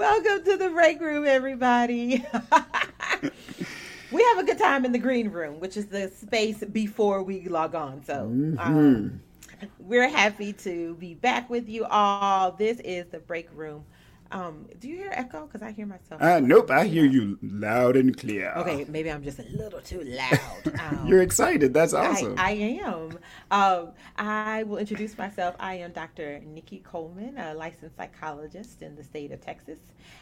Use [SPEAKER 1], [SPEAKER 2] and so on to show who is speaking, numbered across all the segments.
[SPEAKER 1] Welcome to the break room, everybody. we have a good time in the green room, which is the space before we log on. So, mm-hmm. um, we're happy to be back with you all. This is the break room um, do you hear echo? Because I hear myself.
[SPEAKER 2] Uh, nope, I hear you loud and clear.
[SPEAKER 1] Okay, maybe I'm just a little too loud.
[SPEAKER 2] Um, You're excited. That's awesome.
[SPEAKER 1] I, I am. Um, I will introduce myself. I am Dr. Nikki Coleman, a licensed psychologist in the state of Texas,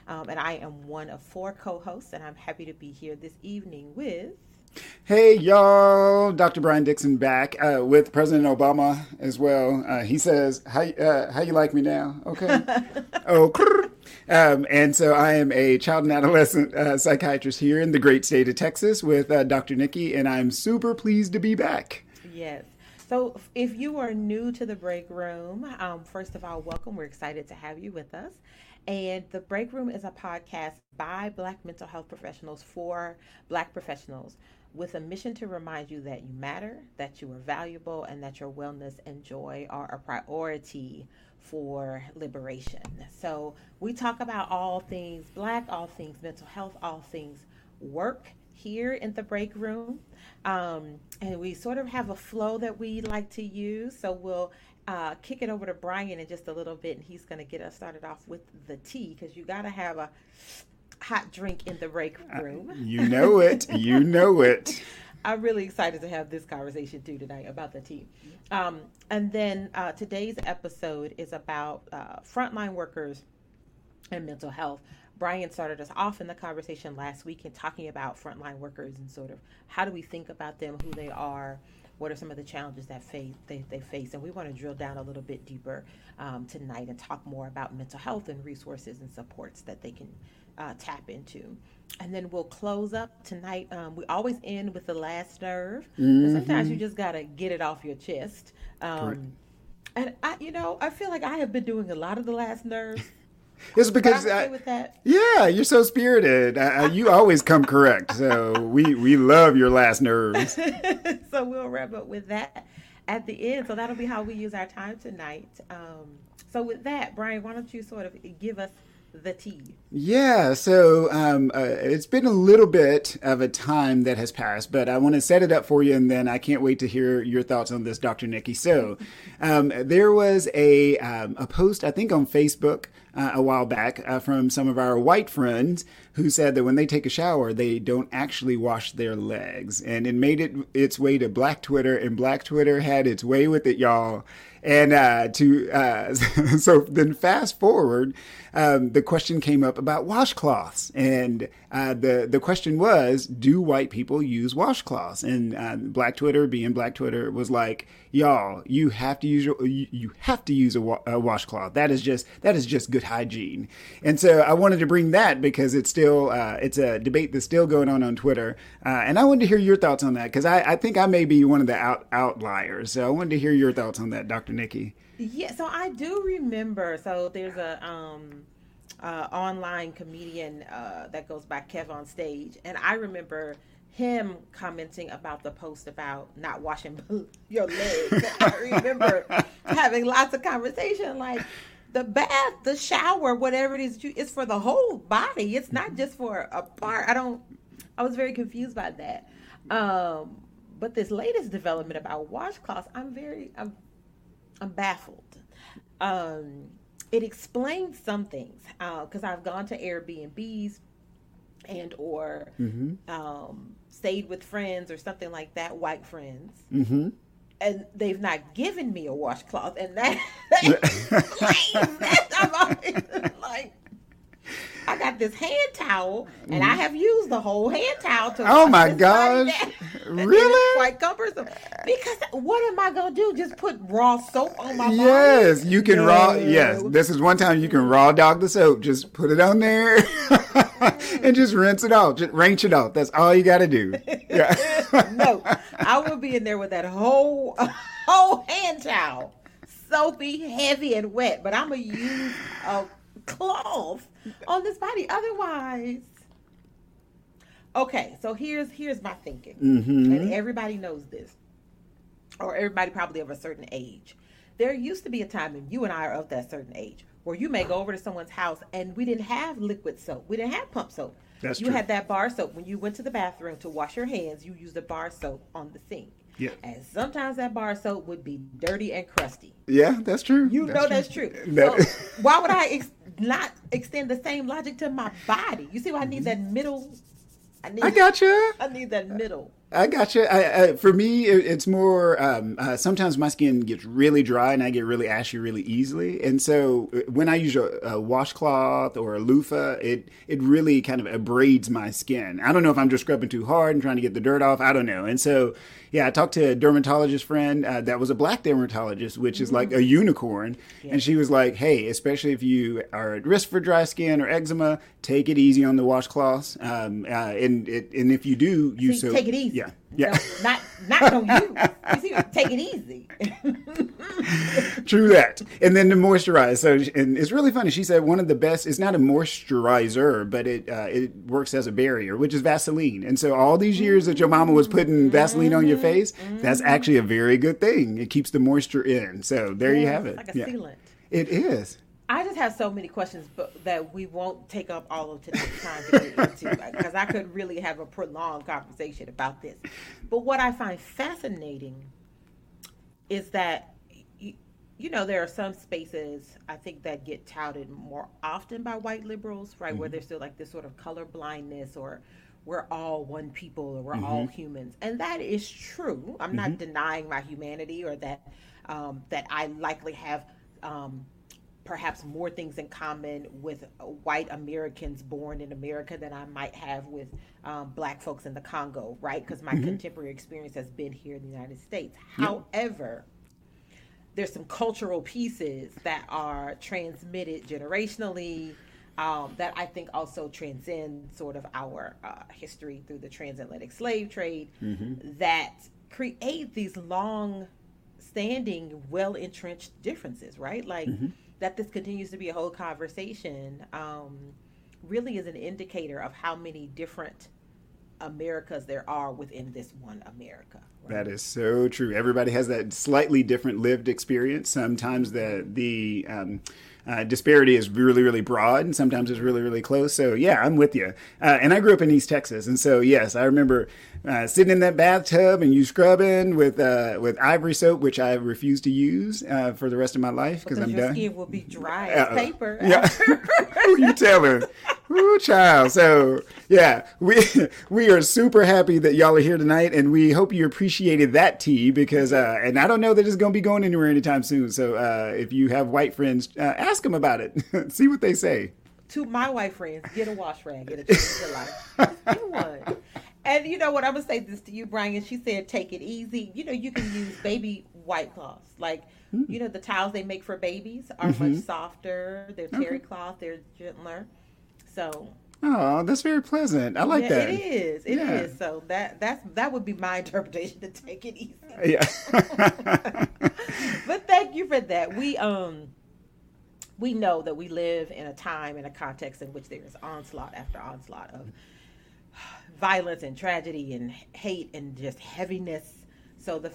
[SPEAKER 1] um, and I am one of four co-hosts. And I'm happy to be here this evening with.
[SPEAKER 2] Hey y'all, Dr. Brian Dixon back uh, with President Obama as well. Uh, he says, "How uh, how you like me now?" Okay. oh, um, and so I am a child and adolescent uh, psychiatrist here in the great state of Texas with uh, Dr. Nikki, and I'm super pleased to be back.
[SPEAKER 1] Yes. So, if you are new to the break room, um, first of all, welcome. We're excited to have you with us. And the break room is a podcast by Black mental health professionals for Black professionals with a mission to remind you that you matter, that you are valuable, and that your wellness and joy are a priority for liberation. So we talk about all things black, all things mental health, all things work here in the break room. Um, and we sort of have a flow that we like to use. So we'll uh, kick it over to Brian in just a little bit, and he's going to get us started off with the tea because you got to have a hot drink in the break uh, room.
[SPEAKER 2] Uh, you know it. you know it.
[SPEAKER 1] I'm really excited to have this conversation too tonight about the team. Um, and then uh, today's episode is about uh, frontline workers and mental health. Brian started us off in the conversation last week in talking about frontline workers and sort of how do we think about them, who they are, what are some of the challenges that face, they, they face. And we want to drill down a little bit deeper um, tonight and talk more about mental health and resources and supports that they can uh, tap into. And then we'll close up tonight. Um, we always end with the last nerve. Mm-hmm. Sometimes you just got to get it off your chest. Um, and I, you know, I feel like I have been doing a lot of the last nerves.
[SPEAKER 2] It's because I, yeah, you're so spirited. Uh, you always come correct. So we we love your last nerves.
[SPEAKER 1] so we'll wrap up with that at the end. So that'll be how we use our time tonight. Um, so with that, Brian, why don't you sort of give us the tea?
[SPEAKER 2] Yeah, so um, uh, it's been a little bit of a time that has passed, but I want to set it up for you, and then I can't wait to hear your thoughts on this, Dr. Nikki. So um, there was a um, a post I think on Facebook uh, a while back uh, from some of our white friends who said that when they take a shower, they don't actually wash their legs, and it made it its way to Black Twitter, and Black Twitter had its way with it, y'all. And uh, to uh, so then fast forward, um, the question came up about washcloths, and uh, the the question was, do white people use washcloths? And uh, Black Twitter, being Black Twitter, was like, y'all, you have to use your, you, you have to use a, wa- a, washcloth. That is just that is just good hygiene. And so I wanted to bring that because it's still uh, it's a debate that's still going on on Twitter, uh, and I wanted to hear your thoughts on that because I, I think I may be one of the out, outliers. So I wanted to hear your thoughts on that, Dr. Nikki.
[SPEAKER 1] Yeah, so I do remember. So there's a um, uh, online comedian uh, that goes by KevOnStage, and I remember him commenting about the post about not washing your legs. I remember having lots of conversation like the bath, the shower, whatever it is, it's for the whole body. It's not just for a part. I don't. I was very confused by that. Um, but this latest development about washcloths, I'm very, I'm I'm baffled. Um, it explains some things because uh, I've gone to Airbnbs and or
[SPEAKER 2] Mm-hmm.
[SPEAKER 1] um, stayed with friends or something like that, white friends,
[SPEAKER 2] Mm-hmm.
[SPEAKER 1] and they've not given me a washcloth, and that, that I'm always like. I got this hand towel, and I have used the whole hand towel to.
[SPEAKER 2] Mm-hmm. Oh my gosh. Really?
[SPEAKER 1] It's quite cumbersome because what am I gonna do? Just put raw soap on my body?
[SPEAKER 2] Yes, you can raw. Yes, this is one time you can raw dog the soap. Just put it on there and just rinse it off. Just rinse it off. That's all you got to do. Yeah.
[SPEAKER 1] no, I will be in there with that whole whole hand towel, soapy, heavy, and wet. But I'm gonna use a cloth on this body. Otherwise, okay. So here's here's my thinking, mm-hmm. and everybody knows this, or everybody probably of a certain age. There used to be a time, and you and I are of that certain age, where you may go over to someone's house and we didn't have liquid soap, we didn't have pump soap.
[SPEAKER 2] That's
[SPEAKER 1] you
[SPEAKER 2] true.
[SPEAKER 1] had that bar soap when you went to the bathroom to wash your hands. You used a bar soap on the sink.
[SPEAKER 2] Yeah.
[SPEAKER 1] And sometimes that bar soap would be dirty and crusty.
[SPEAKER 2] Yeah, that's true.
[SPEAKER 1] You know that's true.
[SPEAKER 2] That-
[SPEAKER 1] So why would I ex- not extend the same logic to my body? You see why I need that middle? I need.
[SPEAKER 2] I gotcha.
[SPEAKER 1] I need that middle.
[SPEAKER 2] I gotcha. I, I, for me, it, it's more. Um, uh, sometimes my skin gets really dry and I get really ashy really easily. And so uh, when I use a, a washcloth or a loofah, it it really kind of abrades my skin. I don't know if I'm just scrubbing too hard and trying to get the dirt off. I don't know. And so yeah, I talked to a dermatologist friend uh, that was a black dermatologist, which is like a unicorn. And she was like, "Hey, especially if you are at risk for dry skin or eczema, take it easy on the washcloths. Um, uh, and it, and if you do, you so
[SPEAKER 1] take it easy.
[SPEAKER 2] yeah, yeah.
[SPEAKER 1] No, not not on you. You see, take it easy.
[SPEAKER 2] True that. And then to moisturize. So, and it's really funny. She said one of the best. It's not a moisturizer, but it uh, it works as a barrier, which is Vaseline. And so all these years that your mama was putting Vaseline on your face, that's actually a very good thing. It keeps the moisture in. So there you
[SPEAKER 1] Yeah,
[SPEAKER 2] have
[SPEAKER 1] it's
[SPEAKER 2] it.
[SPEAKER 1] Like a
[SPEAKER 2] Yeah.
[SPEAKER 1] sealant.
[SPEAKER 2] It is.
[SPEAKER 1] I just have so many questions but that we won't take up all of today's time to get into because I could really have a prolonged conversation about this. But what I find fascinating is that you, you know there are some spaces I think that get touted more often by white liberals, right, where there's still like this sort of color blindness or we're all one people or we're all humans, and that is true. I'm not denying my humanity or that um, that I likely have. Um, perhaps more things in common with white Americans born in America than I might have with um, black folks in the Congo, right? Because my contemporary experience has been here in the United States. However, there's some cultural pieces that are transmitted generationally um, that I think also transcend sort of our uh, history through the transatlantic slave trade that create these long standing, well entrenched differences, right? Like that this continues to be a whole conversation um, really is an indicator of how many different Americas there are within this one America. right?
[SPEAKER 2] That is so true. Everybody has that slightly different lived experience. Sometimes the the um, uh, disparity is really really broad, and sometimes it's really really close. So yeah, I'm with you. Uh, and I grew up in East Texas, and so yes, I remember uh, sitting in that bathtub and you scrubbing with uh, with ivory soap, which I refuse to use uh, for the rest of my life because I'm
[SPEAKER 1] your
[SPEAKER 2] done.
[SPEAKER 1] skin will be dry as paper.
[SPEAKER 2] Yeah. Who you telling? Ooh, child. So yeah, we we are super happy that y'all are here tonight, and we hope you appreciated that tea because, uh, and I don't know that it's going to be going anywhere anytime soon. So uh, if you have white friends, uh, ask them about it. See what they say.
[SPEAKER 1] to my white friends, get a wash rag. get a change your life. Just Get one. And you know what? I'm gonna say this to you, Brian. She said, "Take it easy." You know, you can use baby white cloths, like hmm. you know the towels they make for babies are mm-hmm. much softer. They're terry cloth. They're gentler. So
[SPEAKER 2] Oh, that's very pleasant. I like
[SPEAKER 1] yeah,
[SPEAKER 2] that.
[SPEAKER 1] it is. It is.
[SPEAKER 2] Yeah.
[SPEAKER 1] So that that's that would be my interpretation to take it easy.
[SPEAKER 2] Uh, yeah.
[SPEAKER 1] but thank you for that. We um we know that we live in a time in a context in which there is onslaught after onslaught of violence and tragedy and hate and just heaviness. So the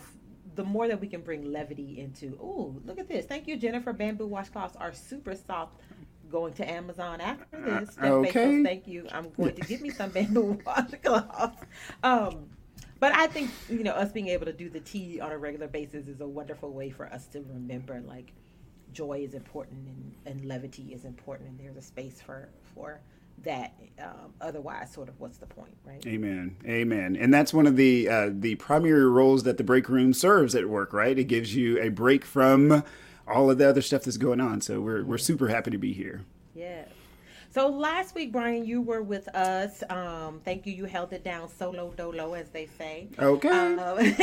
[SPEAKER 1] the more that we can bring levity into, oh, look at this. Thank you, Jennifer. Bamboo washcloths are super soft. Going to Amazon after this. Steph
[SPEAKER 2] okay.
[SPEAKER 1] Thank you. I'm going to get me some bamboo washcloths. Um, but I think you know us being able to do the tea on a regular basis is a wonderful way for us to remember like joy is important and, and levity is important, and there's a space for for that um, otherwise sort of what's the point right
[SPEAKER 2] amen amen and that's one of the uh, the primary roles that the break room serves at work right it gives you a break from all of the other stuff that's going on so we're, we're super happy to be here
[SPEAKER 1] yeah so last week, Brian, you were with us. Um, thank you. You held it down solo dolo, as they say.
[SPEAKER 2] Okay.
[SPEAKER 1] Um,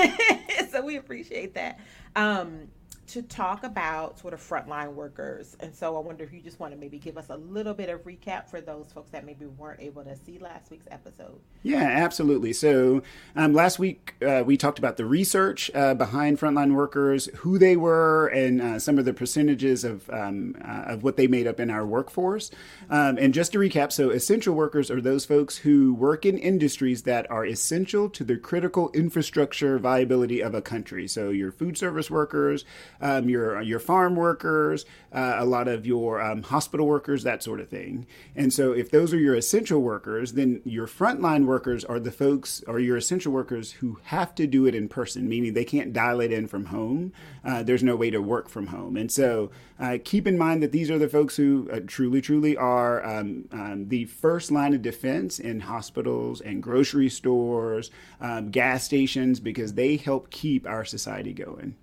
[SPEAKER 1] so we appreciate that. Um, to talk about sort of frontline workers. And so I wonder if you just want to maybe give us a little bit of recap for those folks that maybe weren't able to see last week's episode.
[SPEAKER 2] Yeah, absolutely. So um, last week uh, we talked about the research uh, behind frontline workers, who they were, and uh, some of the percentages of um, uh, of what they made up in our workforce. Um, and just to recap, so essential workers are those folks who work in industries that are essential to the critical infrastructure viability of a country. So your food service workers, um, your your farm workers, uh, a lot of your um, hospital workers, that sort of thing. And so, if those are your essential workers, then your frontline workers are the folks, or your essential workers who have to do it in person, meaning they can't dial it in from home. Uh, there's no way to work from home. And so, uh, keep in mind that these are the folks who uh, truly, truly are um, um, the first line of defense in hospitals and grocery stores, um, gas stations, because they help keep our society going.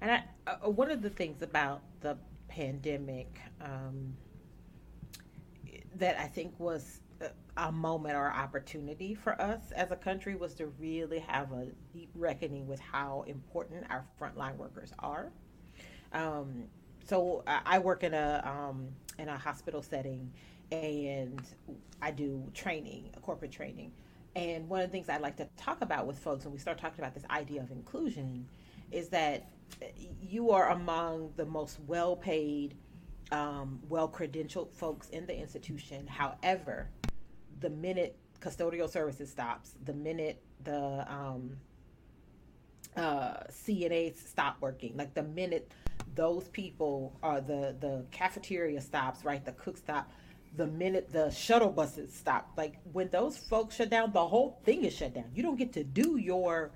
[SPEAKER 1] And I, uh, one of the things about the pandemic um, that I think was a moment or opportunity for us as a country was to really have a deep reckoning with how important our frontline workers are. Um, so I work in a um, in a hospital setting, and I do training, corporate training. And one of the things I like to talk about with folks when we start talking about this idea of inclusion is that you are among the most well paid, um, well credentialed folks in the institution. However, the minute custodial services stops, the minute the um, uh, CNAs stop working, like the minute those people are the the cafeteria stops, right? The cook stop. The minute the shuttle buses stop, like when those folks shut down, the whole thing is shut down. You don't get to do your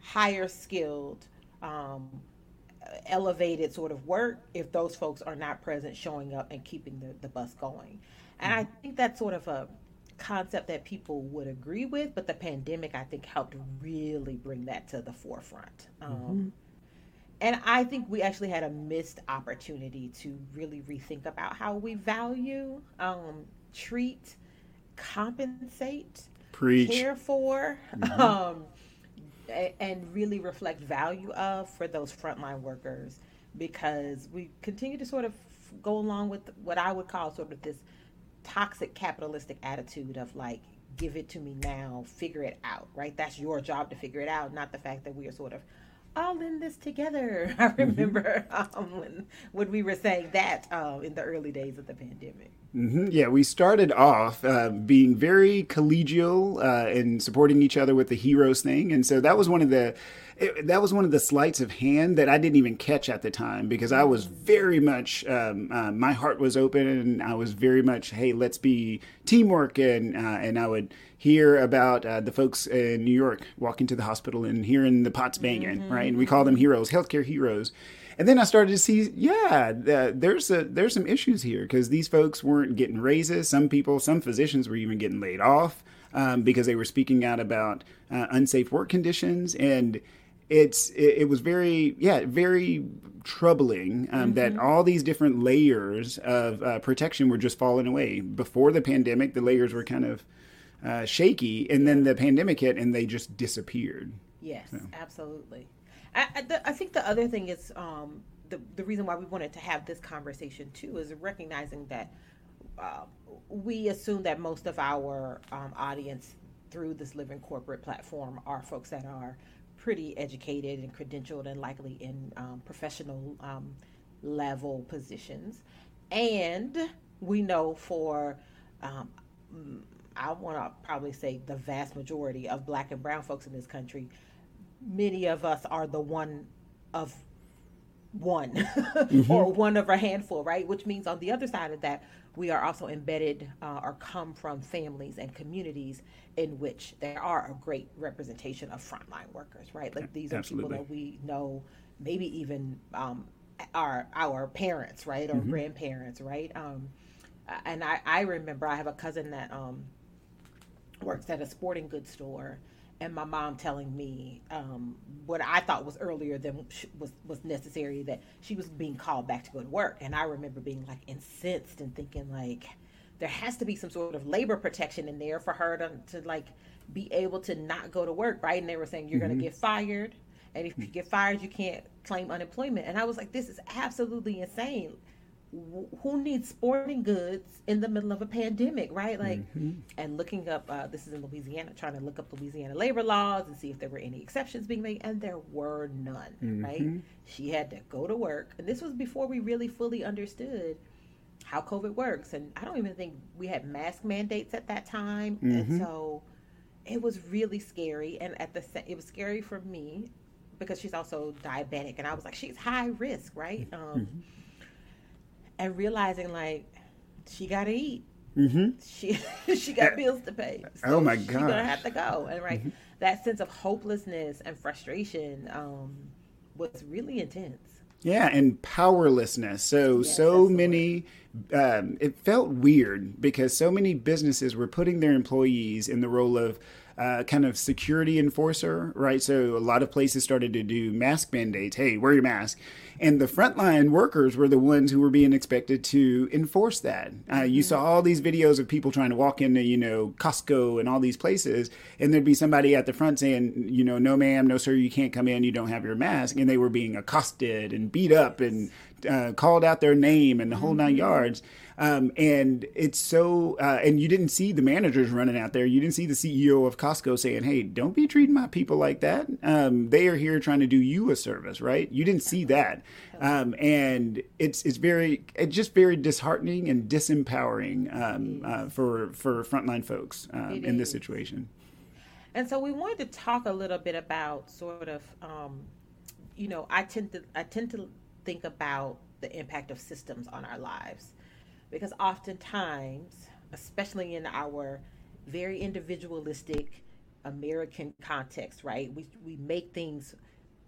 [SPEAKER 1] higher skilled um, elevated sort of work if those folks are not present, showing up and keeping the, the bus going. And I think that's sort of a concept that people would agree with, but the pandemic, I think, helped really bring that to the forefront. Um, mm-hmm. And I think we actually had a missed opportunity to really rethink about how we value, um, treat, compensate,
[SPEAKER 2] Preach.
[SPEAKER 1] care for. Mm-hmm. Um, and really reflect value of for those frontline workers because we continue to sort of go along with what I would call sort of this toxic capitalistic attitude of like give it to me now figure it out right? That's your job to figure it out not the fact that we are sort of all in this together i mm-hmm. remember mm-hmm. um, when when we were saying that uh, in the early days of the pandemic
[SPEAKER 2] Mm-hmm. Yeah, we started off uh, being very collegial uh, and supporting each other with the heroes thing, and so that was one of the it, that was one of the sleights of hand that I didn't even catch at the time because I was very much um, uh, my heart was open and I was very much hey let's be teamwork and uh, and I would hear about uh, the folks in New York walking to the hospital and hearing the pots banging mm-hmm. right and we call them heroes healthcare heroes and then I started to see, yeah, uh, there's a there's some issues here because these folks weren't getting raises. Some people, some physicians were even getting laid off um, because they were speaking out about uh, unsafe work conditions, and it's it, it was very yeah very troubling um, mm-hmm. that all these different layers of uh, protection were just falling away. Before the pandemic, the layers were kind of uh, shaky, and then the pandemic hit, and they just disappeared.
[SPEAKER 1] Yes, so. absolutely. I, the, I think the other thing is um, the the reason why we wanted to have this conversation too is recognizing that uh, we assume that most of our um, audience through this living corporate platform are folks that are pretty educated and credentialed and likely in um, professional um, level positions, and we know for um, I want to probably say the vast majority of Black and Brown folks in this country many of us are the one of one mm-hmm. or one of a handful, right? Which means on the other side of that, we are also embedded uh, or come from families and communities in which there are a great representation of frontline workers, right? Like these are Absolutely. people that we know, maybe even um, our our parents, right, or mm-hmm. grandparents, right? Um, and I, I remember I have a cousin that um, works at a sporting goods store, and my mom telling me um, what I thought was earlier than was was necessary that she was being called back to go to work, and I remember being like incensed and thinking like there has to be some sort of labor protection in there for her to, to like be able to not go to work, right? And they were saying you're mm-hmm. going to get fired, and if you get fired, you can't claim unemployment. And I was like, this is absolutely insane who needs sporting goods in the middle of a pandemic, right? Like, mm-hmm. and looking up, uh, this is in Louisiana, trying to look up Louisiana labor laws and see if there were any exceptions being made, and there were none, mm-hmm. right? She had to go to work, and this was before we really fully understood how COVID works. And I don't even think we had mask mandates at that time, mm-hmm. and so it was really scary. And at the it was scary for me because she's also diabetic, and I was like, she's high risk, right? Um, mm-hmm and realizing like she got to eat. Mm-hmm. She she got bills to pay.
[SPEAKER 2] So oh my god, she's
[SPEAKER 1] gonna have to go. And right, mm-hmm. that sense of hopelessness and frustration um, was really intense.
[SPEAKER 2] Yeah, and powerlessness. So yes, so many. Um, it felt weird because so many businesses were putting their employees in the role of uh, kind of security enforcer, right? So a lot of places started to do mask mandates. Hey, wear your mask. And the frontline workers were the ones who were being expected to enforce that. Uh, you saw all these videos of people trying to walk into, you know, Costco and all these places, and there'd be somebody at the front saying, you know, no, ma'am, no, sir, you can't come in, you don't have your mask. And they were being accosted and beat up and uh, called out their name and the whole nine mm-hmm. yards. Um, and it's so, uh, and you didn't see the managers running out there. You didn't see the CEO of Costco saying, "Hey, don't be treating my people like that. Um, they are here trying to do you a service, right?" You didn't see that, um, and it's it's very it's just very disheartening and disempowering um, uh, for for frontline folks um, in this situation.
[SPEAKER 1] And so we wanted to talk a little bit about sort of, um, you know, I tend to I tend to think about the impact of systems on our lives because oftentimes, especially in our very individualistic American context, right, we, we make things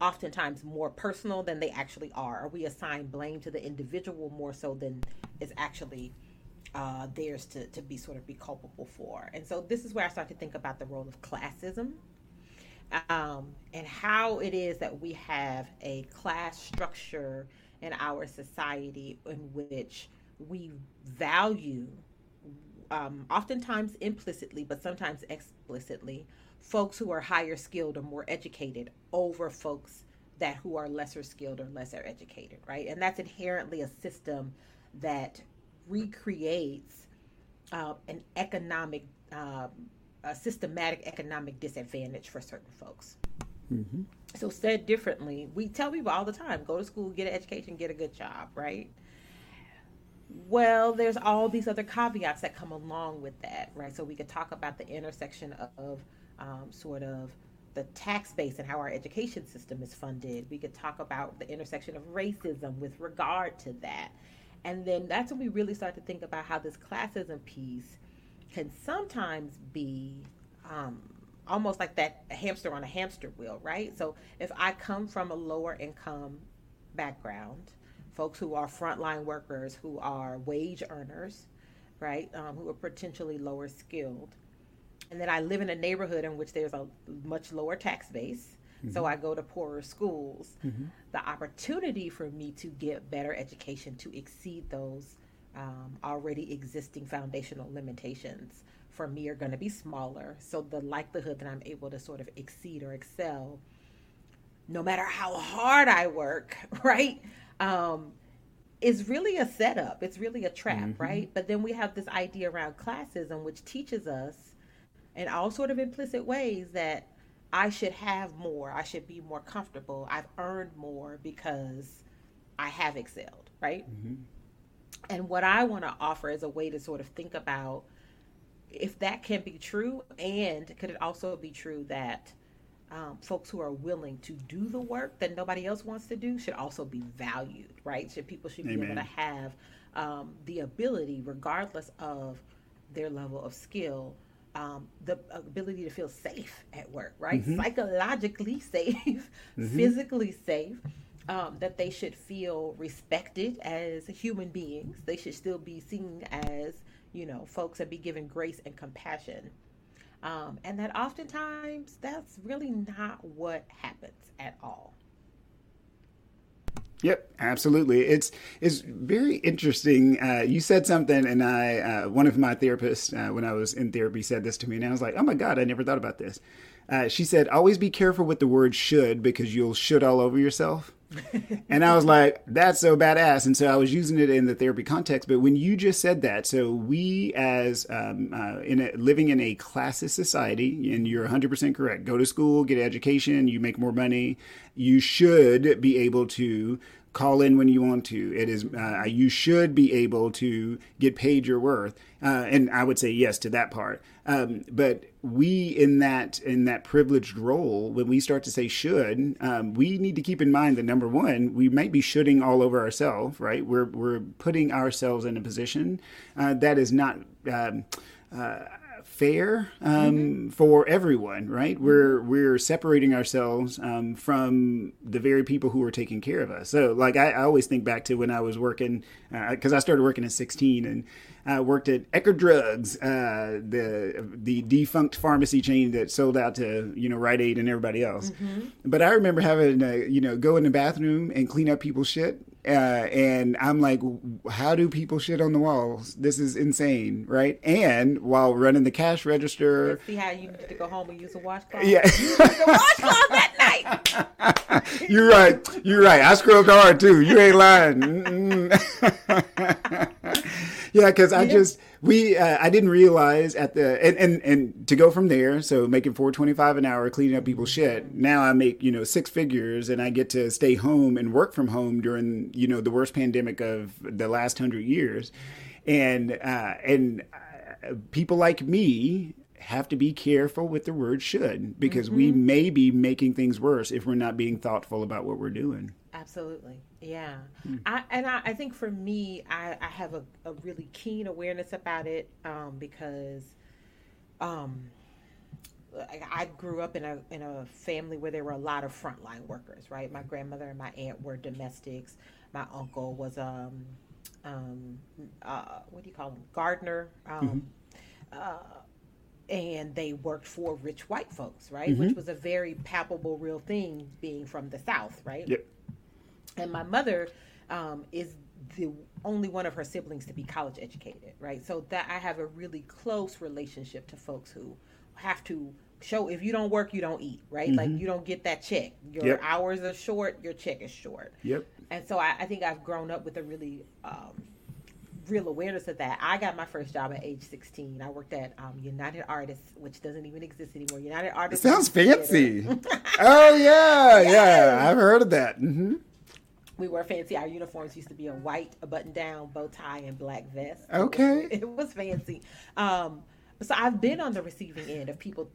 [SPEAKER 1] oftentimes more personal than they actually are, or we assign blame to the individual more so than is actually uh, theirs to, to be sort of be culpable for. And so this is where I start to think about the role of classism um, and how it is that we have a class structure in our society in which we value, um, oftentimes implicitly, but sometimes explicitly, folks who are higher skilled or more educated over folks that who are lesser skilled or lesser educated, right? And that's inherently a system that recreates uh, an economic, um, a systematic economic disadvantage for certain folks. Mm-hmm. So said differently, we tell people all the time: go to school, get an education, get a good job, right? Well, there's all these other caveats that come along with that, right? So we could talk about the intersection of um, sort of the tax base and how our education system is funded. We could talk about the intersection of racism with regard to that. And then that's when we really start to think about how this classism piece can sometimes be um, almost like that hamster on a hamster wheel, right? So if I come from a lower income background, folks who are frontline workers, who are wage earners, right, um, who are potentially lower skilled. And then I live in a neighborhood in which there's a much lower tax base. Mm-hmm. So I go to poorer schools. Mm-hmm. The opportunity for me to get better education to exceed those um, already existing foundational limitations for me are going to be smaller. So the likelihood that I'm able to sort of exceed or excel, no matter how hard I work, right, um, is really a setup. It's really a trap, mm-hmm. right? But then we have this idea around classism, which teaches us in all sort of implicit ways that I should have more. I should be more comfortable. I've earned more because I have excelled, right? Mm-hmm. And what I want to offer is a way to sort of think about if that can be true, and could it also be true that um, folks who are willing to do the work that nobody else wants to do should also be valued, right? Should people should be Amen. able to have um, the ability, regardless of their level of skill, um, the ability to feel safe at work, right? Mm-hmm. Psychologically safe, mm-hmm. physically safe, Um, that they should feel respected as human beings. They should still be seen as, you know, folks that be given grace and compassion. Um, and that oftentimes that's really not what happens at all.
[SPEAKER 2] Yep, absolutely. It's it's very interesting. Uh, you said something, and I uh, one of my therapists uh, when I was in therapy said this to me, and I was like, "Oh my god, I never thought about this." Uh, she said, "Always be careful with the word should because you'll should all over yourself." and I was like, that's so badass. And so I was using it in the therapy context. But when you just said that, so we as um, uh, in a, living in a classist society, and you're 100% correct, go to school, get education, you make more money, you should be able to call in when you want to. It is uh, you should be able to get paid your worth, uh, and I would say yes to that part. Um, but we in that in that privileged role, when we start to say should, um, we need to keep in mind that number one, we might be shoulding all over ourselves, right? We're we're putting ourselves in a position uh, that is not. Um, uh, fair um, mm-hmm. for everyone, right? We're we're separating ourselves um, from the very people who are taking care of us. So, like I, I always think back to when I was working because uh, I started working at 16 and I worked at Eckerd Drugs, uh, the the defunct pharmacy chain that sold out to you know Rite Aid and everybody else. Mm-hmm. But I remember having to you know go in the bathroom and clean up people's shit, uh, and I'm like, how do people shit on the walls? This is insane, right? And while running the cash register,
[SPEAKER 1] Let's see how you need to go home and use a washcloth. Yeah, use the washcloth that
[SPEAKER 2] night. You're right. You're right. I scrubbed hard too. You ain't lying. yeah, because I just we uh, I didn't realize at the and, and and to go from there. So making four twenty five an hour cleaning up people's shit. Now I make you know six figures and I get to stay home and work from home during you know the worst pandemic of the last hundred years, and uh, and uh, people like me have to be careful with the word should because mm-hmm. we may be making things worse if we're not being thoughtful about what we're doing.
[SPEAKER 1] Absolutely. Yeah. Hmm. I, and I, I, think for me, I, I have a, a, really keen awareness about it um, because um, I grew up in a, in a family where there were a lot of frontline workers, right? My grandmother and my aunt were domestics. My uncle was, um, um, uh, what do you call him? Gardener. Um, mm-hmm. uh, and they worked for rich white folks, right? Mm-hmm. Which was a very palpable, real thing being from the South, right?
[SPEAKER 2] Yep.
[SPEAKER 1] And my mother um, is the only one of her siblings to be college educated, right? So that I have a really close relationship to folks who have to show if you don't work, you don't eat, right? Mm-hmm. Like you don't get that check. Your yep. hours are short, your check is short.
[SPEAKER 2] Yep.
[SPEAKER 1] And so I, I think I've grown up with a really um, real awareness of that. I got my first job at age 16. I worked at um, United Artists, which doesn't even exist anymore. United Artists.
[SPEAKER 2] It sounds fancy. oh yeah, yeah. I've heard of that. Mm-hmm.
[SPEAKER 1] We were fancy. Our uniforms used to be a white, a button-down bow tie, and black vest.
[SPEAKER 2] Okay.
[SPEAKER 1] It was, it was fancy. Um, so I've been on the receiving end of people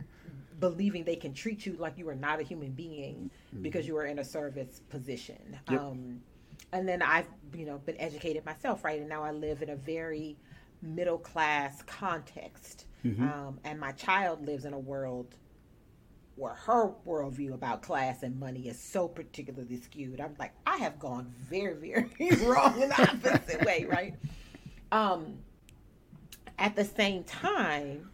[SPEAKER 1] believing they can treat you like you are not a human being mm-hmm. because you are in a service position. Yep. Um, and then I've you know been educated myself, right? And now I live in a very middle class context, mm-hmm. um, and my child lives in a world where her worldview about class and money is so particularly skewed. I'm like, I have gone very, very wrong in the opposite way, right? Um, at the same time,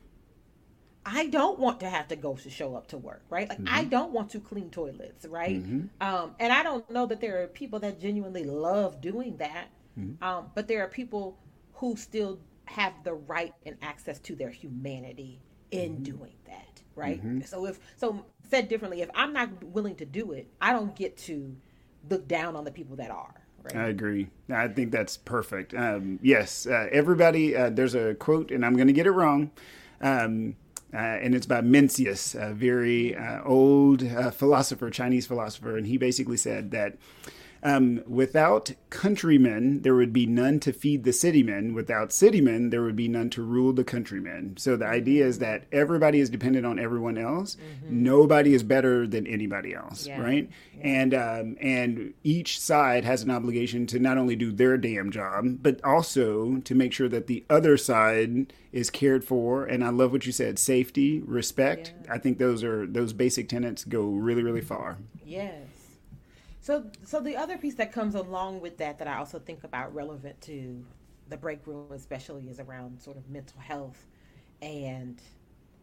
[SPEAKER 1] I don't want to have to go to show up to work, right? Like mm-hmm. I don't want to clean toilets, right? Mm-hmm. Um, and I don't know that there are people that genuinely love doing that, mm-hmm. um, but there are people who still have the right and access to their humanity in mm-hmm. doing that, right? Mm-hmm. So if so said differently, if I'm not willing to do it, I don't get to look down on the people that are. Right? I
[SPEAKER 2] agree. I think that's perfect. Um, yes, uh, everybody. Uh, there's a quote, and I'm going to get it wrong. Um, uh, and it's by Mencius, a very uh, old uh, philosopher, Chinese philosopher, and he basically said that um, without countrymen, there would be none to feed the citymen. Without citymen, there would be none to rule the countrymen. So the idea is that everybody is dependent on everyone else. Mm-hmm. Nobody is better than anybody else, yeah. right? Yeah. And um, and each side has an obligation to not only do their damn job, but also to make sure that the other side is cared for. And I love what you said: safety, respect. Yeah. I think those are those basic tenets go really, really far.
[SPEAKER 1] Yes. So, so the other piece that comes along with that that I also think about relevant to the break room, especially, is around sort of mental health and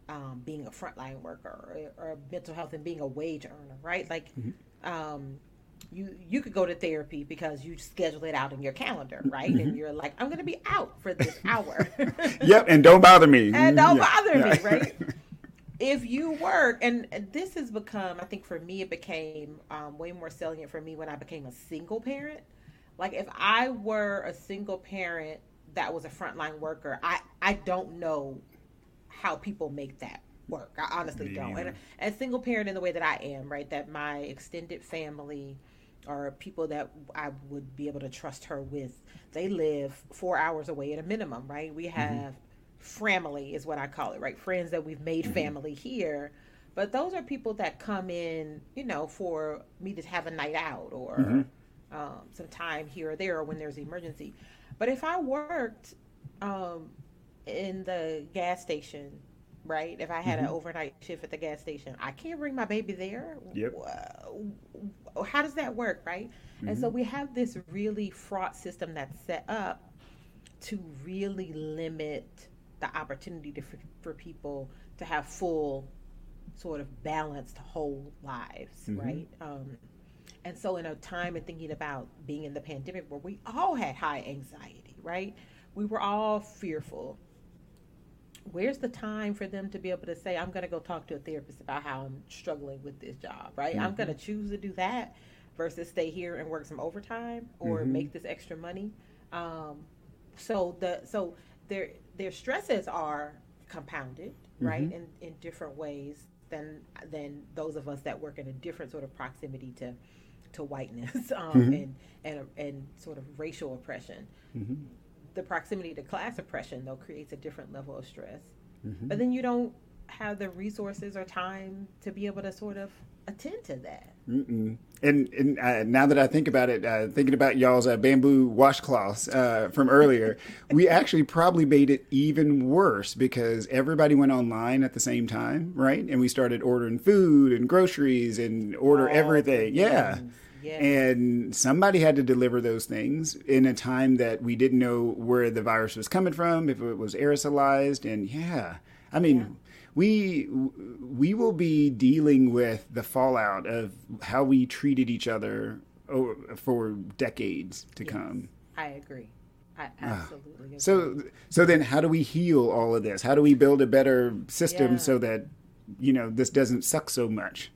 [SPEAKER 1] um, being a frontline worker or, or, mental health and being a wage earner, right? Like, mm-hmm. um, you you could go to therapy because you schedule it out in your calendar, right? Mm-hmm. And you're like, I'm going to be out for this hour.
[SPEAKER 2] yep, and don't bother me.
[SPEAKER 1] And don't yeah. bother yeah. me, right? if you work, and this has become, I think for me, it became um, way more salient for me when I became a single parent. Like if I were a single parent that was a frontline worker, I I don't know how people make that work. I honestly don't. And as single parent in the way that I am, right, that my extended family or people that I would be able to trust her with, they live four hours away at a minimum, right? We mm-hmm. have mm-hmm family is what I call it, right? Friends that we've made mm-hmm. family here. But those are people that come in, you know, for me to have a night out or mm-hmm. um, some time here or there or when there's an emergency. But if I worked um, in the gas station, right? If I had mm-hmm. an overnight shift at the gas station, I can't bring my baby there.
[SPEAKER 2] Yep.
[SPEAKER 1] How does that work, right? And so mm-hmm. we have this really fraught system that's set up to really limit the opportunity to, for, for people to have full sort of balanced whole lives mm-hmm. right um, and so in a time and thinking about being in the pandemic where we all had high anxiety right we were all fearful where's the time for them to be able to say i'm going to go talk to a therapist about how i'm struggling with this job right mm-hmm. i'm going to choose to do that versus stay here and work some overtime or mm-hmm. make this extra money um, so the so there their stresses are compounded, right, mm-hmm. in, in different ways than than those of us that work in a different sort of proximity to to whiteness um, mm-hmm. and and and sort of racial oppression. Mm-hmm. The proximity to class oppression though creates a different level of stress. Mm-hmm. But then you don't have the resources or time to be able to sort of attend to that.
[SPEAKER 2] Mm-mm. And, and uh, now that I think about it, uh, thinking about y'all's uh, bamboo washcloths uh, from earlier, we actually probably made it even worse because everybody went online at the same time, right? And we started ordering food and groceries and order oh, everything. Yeah. Yes. And somebody had to deliver those things in a time that we didn't know where the virus was coming from, if it was aerosolized. And yeah, I mean, yeah we we will be dealing with the fallout of how we treated each other for decades to yes, come.
[SPEAKER 1] I agree. I ah. absolutely agree.
[SPEAKER 2] So so then how do we heal all of this? How do we build a better system yeah. so that you know this doesn't suck so much?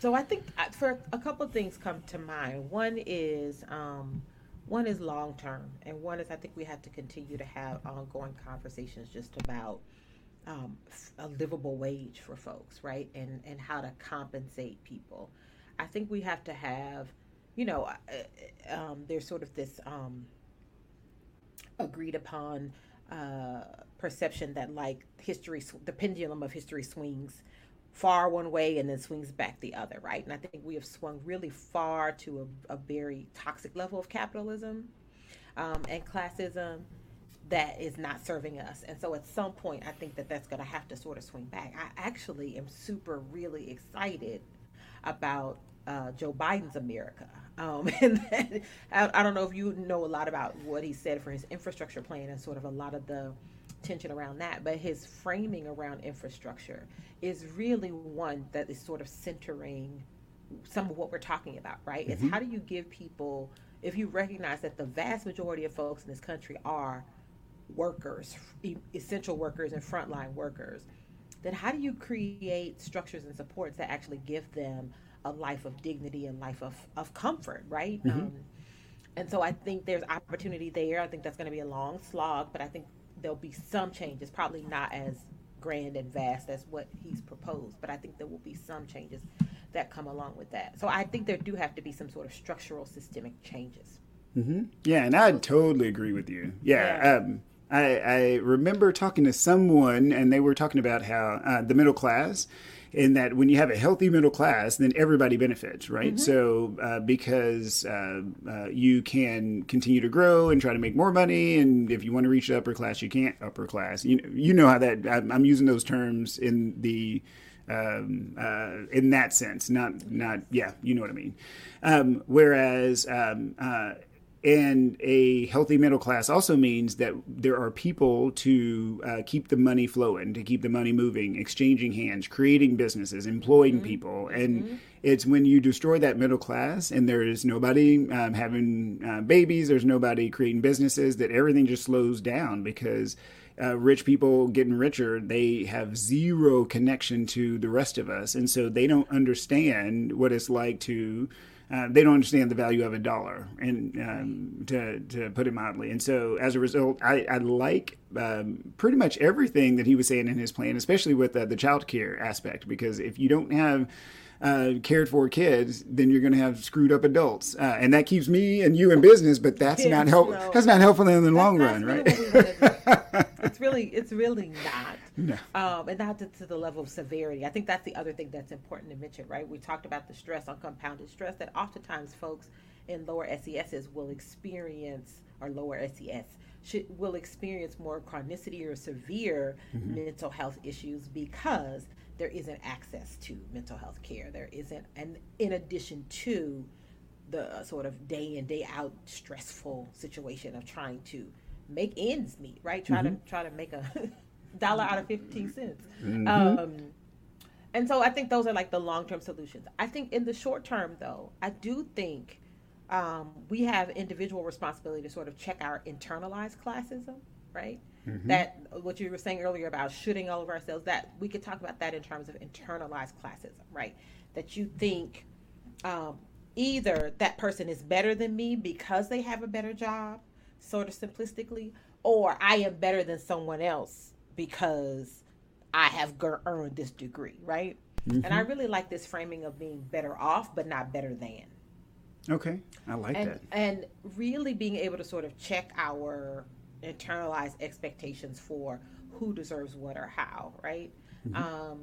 [SPEAKER 1] So I think uh, for a couple of things come to mind. One is um, one is long term, and one is I think we have to continue to have ongoing conversations just about um, a livable wage for folks, right? And and how to compensate people. I think we have to have, you know, um, there's sort of this um, agreed upon uh, perception that like history, the pendulum of history swings far one way and then swings back the other, right? And I think we have swung really far to a, a very toxic level of capitalism um, and classism that is not serving us. And so at some point, I think that that's going to have to sort of swing back. I actually am super, really excited about uh, Joe Biden's America. Um, and that, I, I, don't know if you know a lot about what he said for his infrastructure plan and sort of a lot of the tension around that, but his framing around infrastructure is really one that is sort of centering some of what we're talking about, right? Mm-hmm. It's how do you give people, if you recognize that the vast majority of folks in this country are workers, essential workers, and frontline workers, then how do you create structures and supports that actually give them a life of dignity and life of, of comfort, right? Mm-hmm. Um, and so I think there's opportunity there. I think that's going to be a long slog, but I think there'll be some changes, probably not as grand and vast as what he's proposed, but I think there will be some changes that come along with that. So I think there do have to be some sort of structural systemic changes.
[SPEAKER 2] Mm-hmm. Yeah, and I totally agree with you. Yeah, yeah. Um, I, I remember talking to someone, and they were talking about how uh, the middle class in that when you have a healthy middle class, then everybody benefits, right? Mm-hmm. So uh, because uh, uh, you can continue to grow and try to make more money, and if you want to reach the upper class, you can't upper class. You you know how that I'm using those terms in the um, uh, in that sense, not not yeah, you know what I mean. Um, whereas um, uh, and a healthy middle class also means that there are people to uh, keep the money flowing, to keep the money moving, exchanging hands, creating businesses, employing mm-hmm. people. And mm-hmm. it's when you destroy that middle class and there is nobody um, having uh, babies, there's nobody creating businesses, that everything just slows down because. Uh, rich people getting richer, they have zero connection to the rest of us. And so they don't understand what it's like to uh, they don't understand the value of a dollar, and um, to to put it mildly. And so, as a result, I, I like um, pretty much everything that he was saying in his plan, especially with uh, the child care aspect, because if you don't have uh, cared for kids, then you're going to have screwed up adults, uh, and that keeps me and you in business. But that's not help. No. That's not helpful in the long run, right?
[SPEAKER 1] it's really, it's really not. No. Um, and not to, to, the level of severity. I think that's the other thing that's important to mention, right? We talked about the stress on compounded stress that oftentimes folks in lower SESs will experience, or lower SES should, will experience more chronicity or severe mm-hmm. mental health issues because there isn't access to mental health care. There isn't, and in addition to the uh, sort of day in day out stressful situation of trying to make ends meet, right? Try mm-hmm. to try to make a dollar out of fifteen cents. Mm-hmm. Um, and so I think those are like the long term solutions. I think in the short term, though, I do think um, we have individual responsibility to sort of check our internalized classism, right? Mm-hmm. That what you were saying earlier about shooting all of ourselves, that we could talk about that in terms of internalized classism, right? That you think um, either that person is better than me because they have a better job, sort of simplistically, or I am better than someone else because I have earned this degree, right? Mm-hmm. And I really like this framing of being better off, but not better than.
[SPEAKER 2] Okay, I like
[SPEAKER 1] and,
[SPEAKER 2] that.
[SPEAKER 1] And really being able to sort of check our internalized expectations for who deserves what or how, right? Mm-hmm. Um,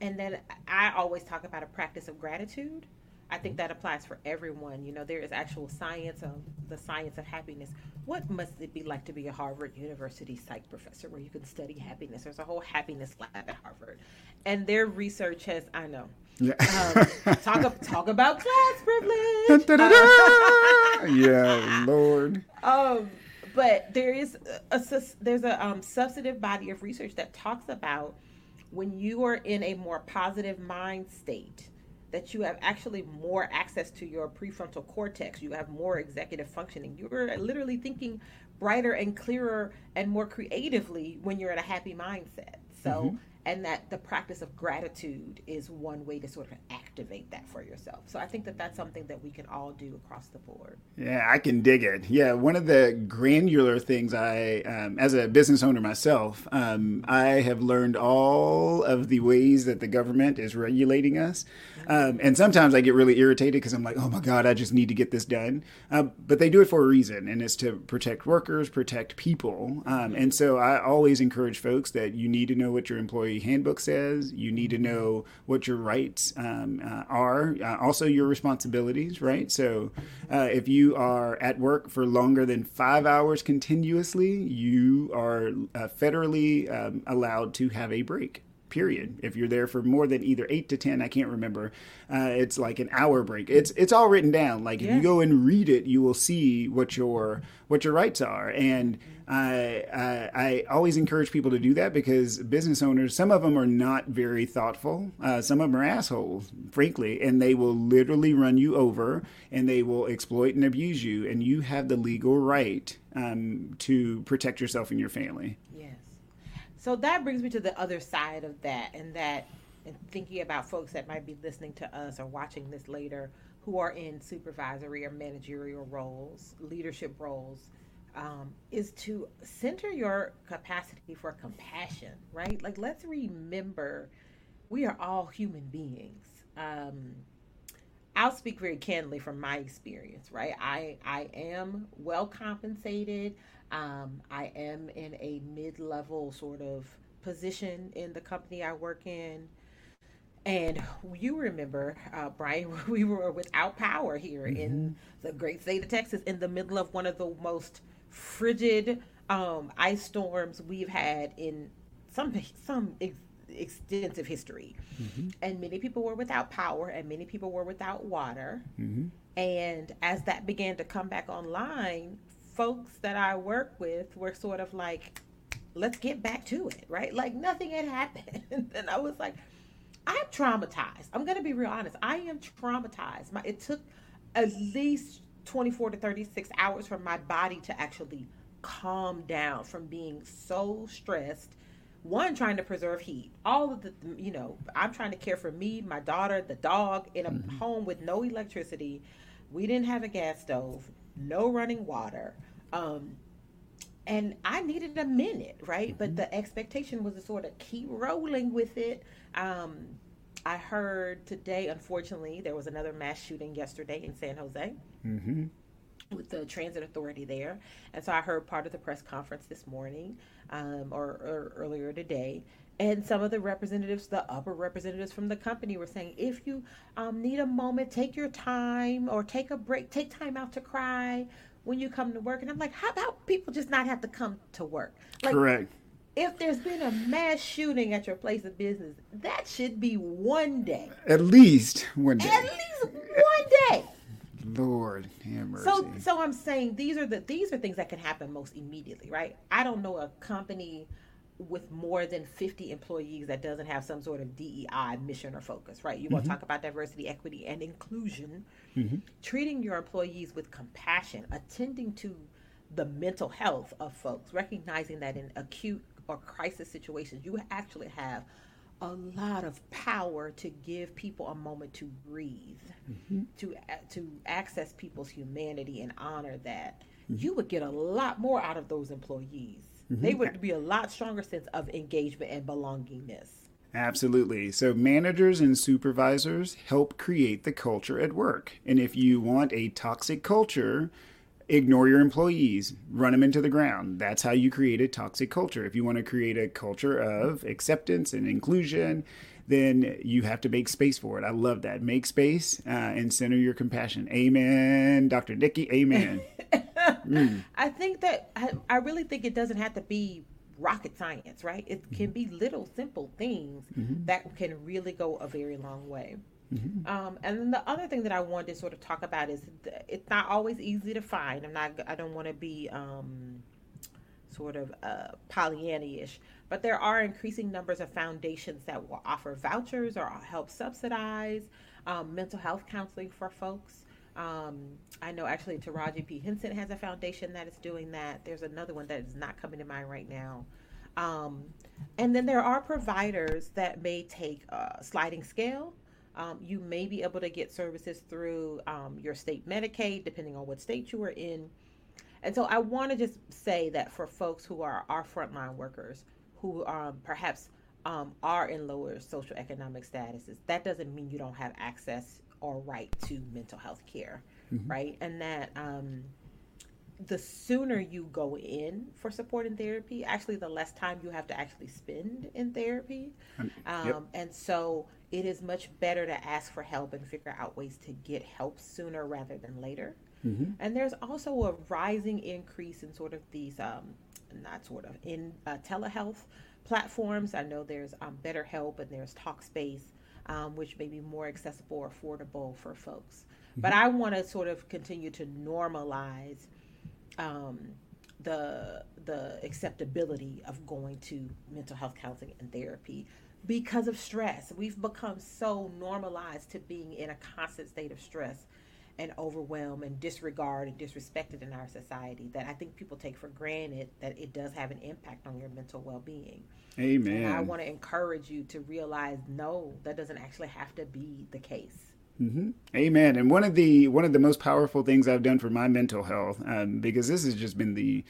[SPEAKER 1] and then I always talk about a practice of gratitude. I think that applies for everyone. You know, there is actual science of the science of happiness. What must it be like to be a Harvard University psych professor where you can study happiness? There's a whole happiness lab at Harvard. And their research has, I know, yeah. um, talk, talk about class privilege.
[SPEAKER 2] yeah, Lord.
[SPEAKER 1] Um, but there is a, there's a um, substantive body of research that talks about when you are in a more positive mind state that you have actually more access to your prefrontal cortex. You have more executive functioning you're literally thinking brighter and clearer and more creatively when you're in a happy mindset. So mm-hmm and that the practice of gratitude is one way to sort of activate that for yourself. So I think that that's something that we can all do across the board.
[SPEAKER 2] Yeah, I can dig it. Yeah, one of the granular things I, um, as a business owner myself, um, I have learned all of the ways that the government is regulating us. Um, and sometimes I get really irritated because I'm like, oh my God, I just need to get this done. Uh, but they do it for a reason, and it's to protect workers, protect people. Um, and so I always encourage folks that you need to know what your handbook says. You need to know what your rights um, uh, are, uh, also your responsibilities, right? So uh, if you are at work for longer than five hours continuously, you are uh, federally um, allowed to have a break period. If you're there for more than either eight to ten, I can't remember. Uh, it's like an hour break. It's it's all written down. Like if you go and read it, you will see what your what your rights are. And I, I, I always encourage people to do that because business owners, some of them are not very thoughtful. Uh, some of them are assholes, frankly, and they will literally run you over and they will exploit and abuse you. And you have the legal right um, to protect yourself and your family.
[SPEAKER 1] So that brings me to the other side of that, and that, and thinking about folks that might be listening to us or watching this later who are in supervisory or managerial roles, leadership roles, um, is to center your capacity for compassion, right? Like, let's remember we are all human beings. Um, I'll speak very candidly from my experience, right? I I am well compensated. Um, I am in a mid level sort of position in the company I work in. And you remember, uh, Brian, we were without power here mm-hmm. in the great state of Texas in the middle of one of the most frigid um, ice storms we've had in some some ex- extensive history. Mm-hmm. And many people were without power, and many people were without water. Mm-hmm. And as that began to come back online, folks that I work with were sort of like, let's get back to it, right? Like nothing had happened. and I was like, I'm traumatized. I'm going to be real honest. I am traumatized. My, it took at least 24 to 36 hours for my body to actually calm down from being so stressed. One, trying to preserve heat. All of the, you know, I'm trying to care for me, my daughter, the dog in a mm-hmm. home with no electricity. We didn't have a gas stove, no running water. Um, and I needed a minute, right? Mm-hmm. But the expectation was to sort of keep rolling with it. Um, I heard today, unfortunately, there was another mass shooting yesterday in San Jose. Mm-hmm. With the transit authority there. And so I heard part of the press conference this morning um, or, or earlier today. And some of the representatives, the upper representatives from the company, were saying, if you um, need a moment, take your time or take a break, take time out to cry when you come to work. And I'm like, how about people just not have to come to work? Like,
[SPEAKER 2] Correct.
[SPEAKER 1] If there's been a mass shooting at your place of business, that should be one day.
[SPEAKER 2] At least one day.
[SPEAKER 1] At least one day.
[SPEAKER 2] Lord have mercy.
[SPEAKER 1] So, so I'm saying these are the these are things that can happen most immediately, right? I don't know a company with more than 50 employees that doesn't have some sort of DEI mission or focus, right? You want to mm-hmm. talk about diversity, equity, and inclusion. Mm-hmm. Treating your employees with compassion, attending to the mental health of folks, recognizing that in acute or crisis situations, you actually have a lot of power to give people a moment to breathe, mm-hmm. to to access people's humanity and honor that. Mm-hmm. You would get a lot more out of those employees mm-hmm. they would be a lot stronger sense of engagement and belongingness.
[SPEAKER 2] Absolutely. So, managers and supervisors help create the culture at work. And if you want a toxic culture, ignore your employees, run them into the ground. That's how you create a toxic culture. If you want to create a culture of acceptance and inclusion, then you have to make space for it. I love that. Make space uh, and center your compassion. Amen. Dr. Nikki, amen.
[SPEAKER 1] mm. I think that I, I, really think it doesn't have to be rocket science, right? It mm-hmm. can be little simple things mm-hmm. that can really go a very long way. Mm-hmm. Um, and then the other thing that I wanted to sort of talk about is it's not always easy to find. I'm not. I don't want to be um, sort of uh, Pollyanna-ish, but there are increasing numbers of foundations that will offer vouchers or help subsidize um, mental health counseling for folks. Um, I know actually Taraji P. Henson has a foundation that is doing that. There's another one that is not coming to mind right now. Um, and then there are providers that may take a sliding scale. Um, you may be able to get services through um, your state Medicaid, depending on what state you are in. And so I want to just say that for folks who are our frontline workers, who um, perhaps um, are in lower social economic statuses, that doesn't mean you don't have access or right to mental health care, mm-hmm. right? And that um, the sooner you go in for support and therapy, actually, the less time you have to actually spend in therapy. Um, yep. And so it is much better to ask for help and figure out ways to get help sooner rather than later. Mm-hmm. And there's also a rising increase in sort of these, um, not sort of, in uh, telehealth platforms. I know there's um, BetterHelp and there's Talkspace um, which may be more accessible or affordable for folks. Mm-hmm. But I want to sort of continue to normalize um, the the acceptability of going to mental health counseling and therapy because of stress. We've become so normalized to being in a constant state of stress and overwhelm and disregard and disrespected in our society that I think people take for granted that it does have an impact on your mental well being.
[SPEAKER 2] Amen.
[SPEAKER 1] And I want to encourage you to realize no, that doesn't actually have to be the case.
[SPEAKER 2] Mm-hmm. Amen. And one of the one of the most powerful things I've done for my mental health, um, because this has just been the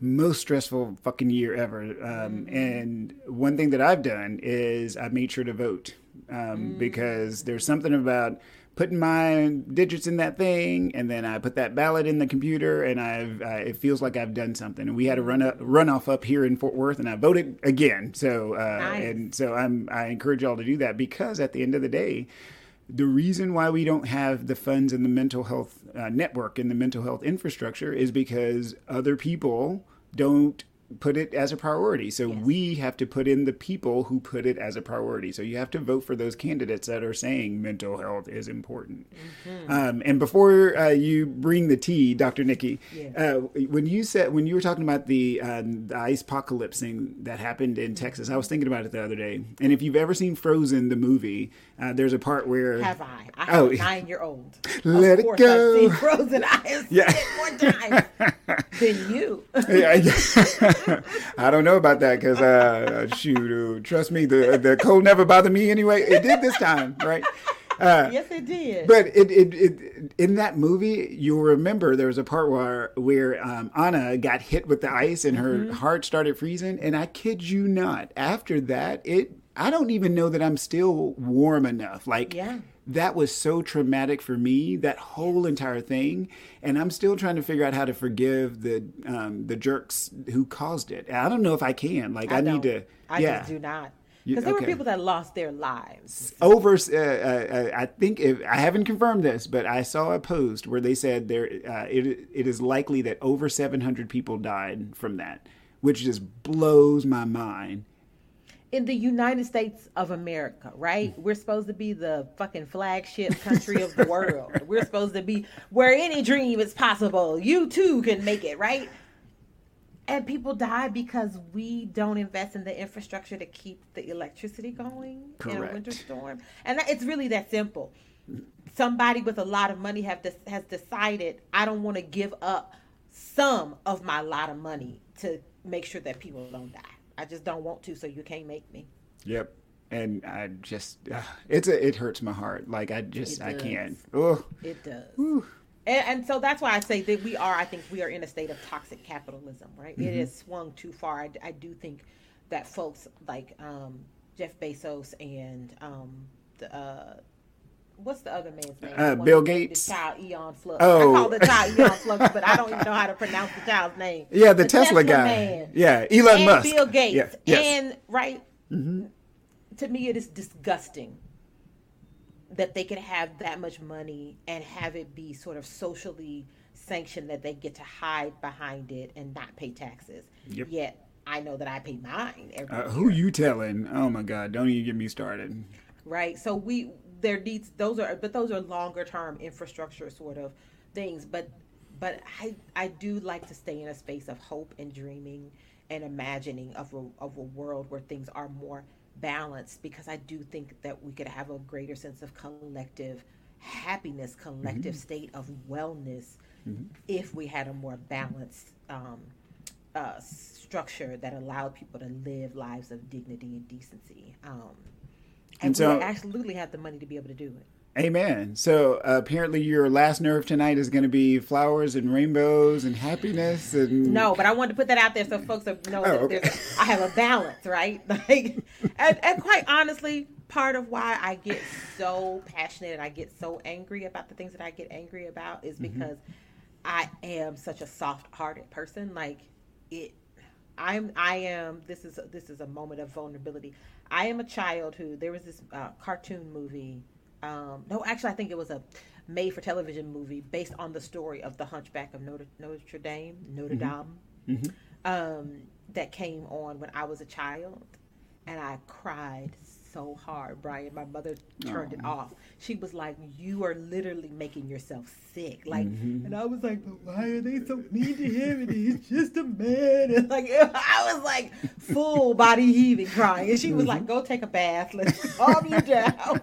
[SPEAKER 2] most stressful fucking year ever. Um, mm-hmm. And one thing that I've done is I've made sure to vote um, mm-hmm. because there's something about putting my digits in that thing, and then I put that ballot in the computer, and I've uh, it feels like I've done something. And we had a run up, runoff up here in Fort Worth, and I voted again. So uh,
[SPEAKER 1] Nice.
[SPEAKER 2] and so I'm I encourage y'all to do that because at the end of the day, the reason why we don't have the funds in the mental health uh, network and the mental health infrastructure is because other people don't put it as a priority. So we have to put in the people who put it as a priority. So you have to vote for those candidates that are saying mental health is important. Um, and before uh, you bring the tea, Dr. Nikki, uh, when you said when you were talking about the, um, the ice apocalypse thing that happened in Texas, I was thinking about it the other day. And if you've ever seen Frozen, the movie, uh, there's a part where
[SPEAKER 1] Have I? I have
[SPEAKER 2] Oh.
[SPEAKER 1] a nine year old.
[SPEAKER 2] Let it go.
[SPEAKER 1] I've seen Frozen. I have
[SPEAKER 2] Yeah.
[SPEAKER 1] seen it more times than you.
[SPEAKER 2] Yeah, I don't know about that because uh, shoot, uh, trust me, the the cold never bothered me anyway. It did this time, right?
[SPEAKER 1] yes, it did.
[SPEAKER 2] But it, it, it in that movie, you'll remember there was a part where where um, Anna got hit with the ice and her
[SPEAKER 1] Mm-hmm.
[SPEAKER 2] heart started freezing. And I kid you not, after that, it I don't even know that I'm still warm enough. Like
[SPEAKER 1] Yeah.
[SPEAKER 2] That was so traumatic for me, that whole entire thing. And I'm still trying to figure out how to forgive the um, the jerks who caused it. I don't know if I can. Like I, need to.
[SPEAKER 1] I
[SPEAKER 2] yeah.
[SPEAKER 1] just do not. Because there
[SPEAKER 2] okay.
[SPEAKER 1] were people that lost their lives.
[SPEAKER 2] over uh, uh, I think if, I haven't confirmed this, but I saw a post where they said there uh, it it is likely that over 700 people died from that, which just blows my mind.
[SPEAKER 1] In the United States of America, right? Mm. We're supposed to be the fucking flagship country of the world. We're supposed to be where any dream is possible. You too can make it, right? And people die because we don't invest in the infrastructure to keep the electricity going in a winter storm. And that, it's really that simple. Somebody with a lot of money have des- has decided I don't want to give up some of my lot of money to make sure that people don't die. I just don't want to, so you can't make me.
[SPEAKER 2] Yep. And I just uh, it's a, it hurts my heart. Like I just, I can't. Oh,
[SPEAKER 1] It does. And, and so that's why I say that we are, I think we are in a state of toxic capitalism, right? It has swung too far. I, I do think that folks like um, Jeff Bezos and um, the, uh, what's the other man's name?
[SPEAKER 2] Uh, Bill Gates?
[SPEAKER 1] The child Eon Flux.
[SPEAKER 2] Oh.
[SPEAKER 1] I call the child Eon Flux, but I don't even know how to pronounce the child's name.
[SPEAKER 2] yeah, the, Tesla, guy.
[SPEAKER 1] man
[SPEAKER 2] Yeah, Elon
[SPEAKER 1] and
[SPEAKER 2] Musk.
[SPEAKER 1] Bill Gates.
[SPEAKER 2] Yeah. Yes.
[SPEAKER 1] And right, to me, it is disgusting that they can have that much money and have it be sort of socially sanctioned that they get to hide behind it and not pay taxes.
[SPEAKER 2] Yep.
[SPEAKER 1] Yet I know that I pay mine every
[SPEAKER 2] uh, who you telling? Oh my God! Don't even get me started.
[SPEAKER 1] right? So we there needs those are but those are longer term infrastructure sort of things. But but I I do like to stay in a space of hope and dreaming and imagining of a, of a world where things are more balanced because I do think that we could have a greater sense of collective happiness, collective state of wellness if we had a more balanced um, uh, structure that allowed people to live lives of dignity and decency. Um, and,
[SPEAKER 2] so-
[SPEAKER 1] absolutely have the money to be able to do it.
[SPEAKER 2] Amen. So uh, apparently, your last nerve tonight is going to be flowers and rainbows and happiness and
[SPEAKER 1] No, but I wanted to put that out there so folks know that
[SPEAKER 2] Oh, okay.
[SPEAKER 1] I have a balance, right? Like, and, and quite honestly, part of why I get so passionate and I get so angry about the things that I get angry about is
[SPEAKER 2] Mm-hmm.
[SPEAKER 1] because I am such a soft-hearted person. Like, it, I'm, I am. This is this is a moment of vulnerability. I am a child who there was this uh, cartoon movie. Um, no, actually, I think it was a made-for-television movie based on the story of the Hunchback of Notre, Notre Dame, Notre Dame, um, that came on when I was a child, and I cried so hard, Brian. My mother turned it off. She was like, "You are literally making yourself sick." Like, mm-hmm. and I was like, "But why are they so mean to him? And he's just a man." And like, I was like full body heaving, crying, and she was like, mm-hmm. "Go take a bath. Let's calm you down."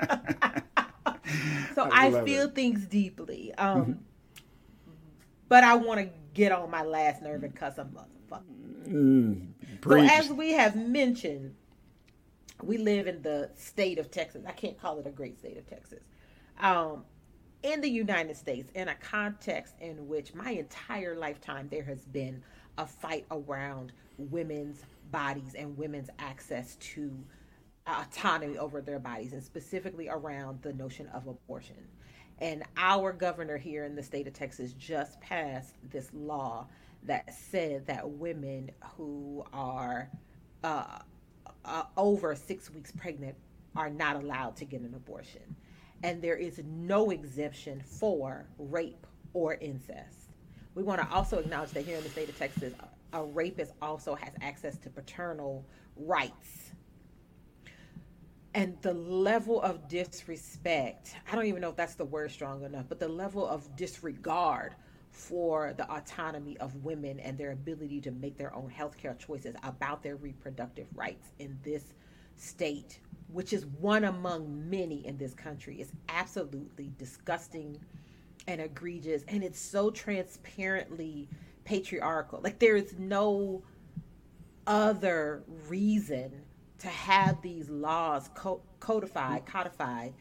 [SPEAKER 1] so
[SPEAKER 2] I
[SPEAKER 1] I, feel
[SPEAKER 2] it.
[SPEAKER 1] things deeply, um, mm-hmm. but I want to get on my last nerve and cuss a motherfucker.
[SPEAKER 2] Mm, preach.
[SPEAKER 1] So as we have mentioned, we live in the state of Texas. I can't call it a great state of Texas. Um, in the United States, in a context in which my entire lifetime there has been a fight around women's bodies and women's access to autonomy over their bodies and specifically around the notion of abortion. And our governor here in the state of Texas just passed this law that said that women who are uh, uh, over six weeks pregnant are not allowed to get an abortion. And there is no exemption for rape or incest. We want to also acknowledge that here in the state of Texas, a rapist also has access to paternal rights. And the level of disrespect, I don't even know if that's the word strong enough, but the level of disregard for the autonomy of women and their ability to make their own healthcare choices about their reproductive rights in this state, which is one among many in this country, is absolutely disgusting and egregious. And it's so transparently patriarchal. Like, there is no other reason to have these laws codified, codified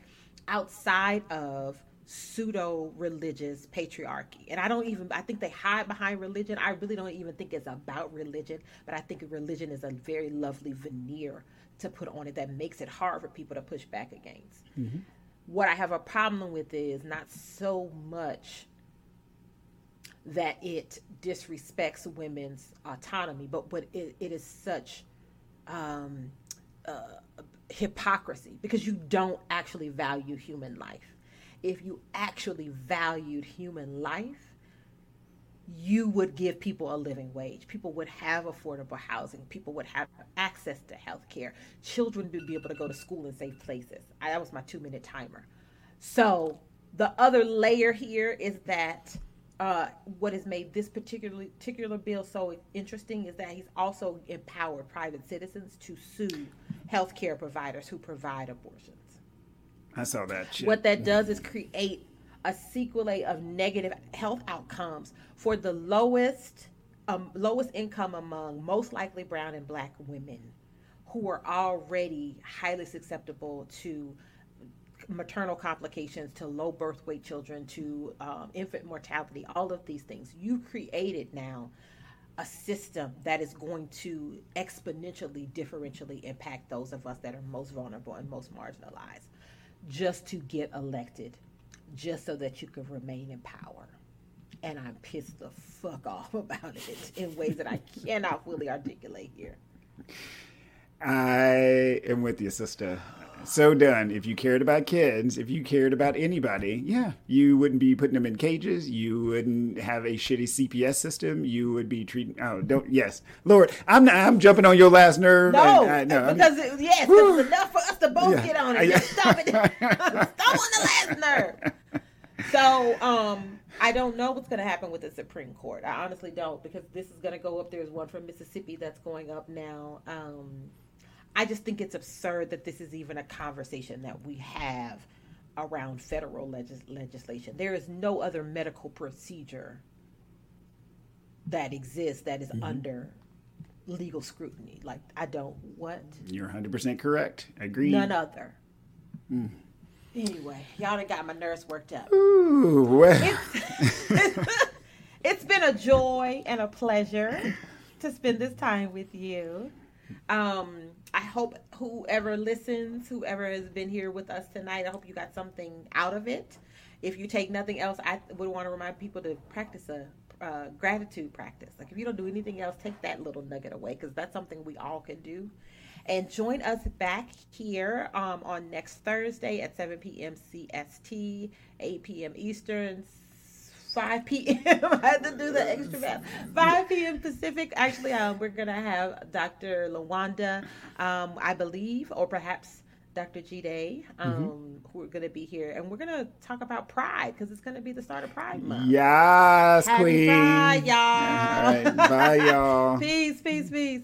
[SPEAKER 1] outside of pseudo religious patriarchy. And I don't even, I think they hide behind religion. I really don't even think it's about religion, but I think religion is a very lovely veneer to put on it that makes it hard for people to push back against. Mm-hmm. What I have a problem with is not so much that it disrespects women's autonomy, but but it, it is such um, uh, hypocrisy because you don't actually value human life if you actually valued human life, you would give people a living wage. People would have affordable housing. People would have access to health care. Children would be able to go to school in safe places. I, that was my two minute timer. So, the other layer here is that uh, what has made this particular particular bill so interesting is that he's also empowered private citizens to sue healthcare providers who provide abortions.
[SPEAKER 2] I saw that. Shit.
[SPEAKER 1] What that does is create a sequelae of negative health outcomes for the lowest um, lowest income among most likely brown and black women who are already highly susceptible to maternal complications to low birth weight children to um, infant mortality all of these things you created now a system that is going to exponentially differentially impact those of us that are most vulnerable and most marginalized just to get elected, just so that you can remain in power. And I'm pissed the fuck off about it in ways that I cannot fully articulate here.
[SPEAKER 2] I am with you, sister. So done. If you cared about kids, if you cared about anybody, yeah, you wouldn't be putting them in cages. You wouldn't have a shitty CPS system. You would be treating. Oh, don't. Yes, Lord, I'm not, I'm jumping on your last nerve.
[SPEAKER 1] No, I, no because I mean, it, yes, whew, it was enough for us to both yeah, get on it. Just stop it. stop on the last nerve. So, um, I don't know what's going to happen with the Supreme Court. I honestly don't because this is going to go up. There's one from Mississippi that's going up now. Um, I just think it's absurd that this is even a conversation that we have around federal legis- legislation. There is no other medical procedure that exists that is mm-hmm. under legal scrutiny. Like, I don't, what?
[SPEAKER 2] You're 100% correct. Agree.
[SPEAKER 1] None other. Mm. Anyway, y'all done got my nerves worked up.
[SPEAKER 2] Ooh, well.
[SPEAKER 1] It's, it's been a joy and a pleasure to spend this time with you. Um, I hope whoever listens, whoever has been here with us tonight, I hope you got something out of it. If you take nothing else, I would want to remind people to practice a uh, gratitude practice. Like if you don't do anything else, take that little nugget away because that's something we all can do. And join us back here um, on next Thursday at 7 p.m. CST, 8 p.m. Eastern, 5 p.m. I had to do the extra math. 5 p.m. Pacific. Actually, um, we're going to have Dr. Lawanda, um, I believe, or perhaps Dr. G Day, um, mm-hmm. who are going to be here. And we're going to talk about Pride because it's going to be the start of Pride Month.
[SPEAKER 2] Yes,
[SPEAKER 1] Happy
[SPEAKER 2] Queen.
[SPEAKER 1] Bye, y'all.
[SPEAKER 2] bye, y'all.
[SPEAKER 1] peace, peace, peace.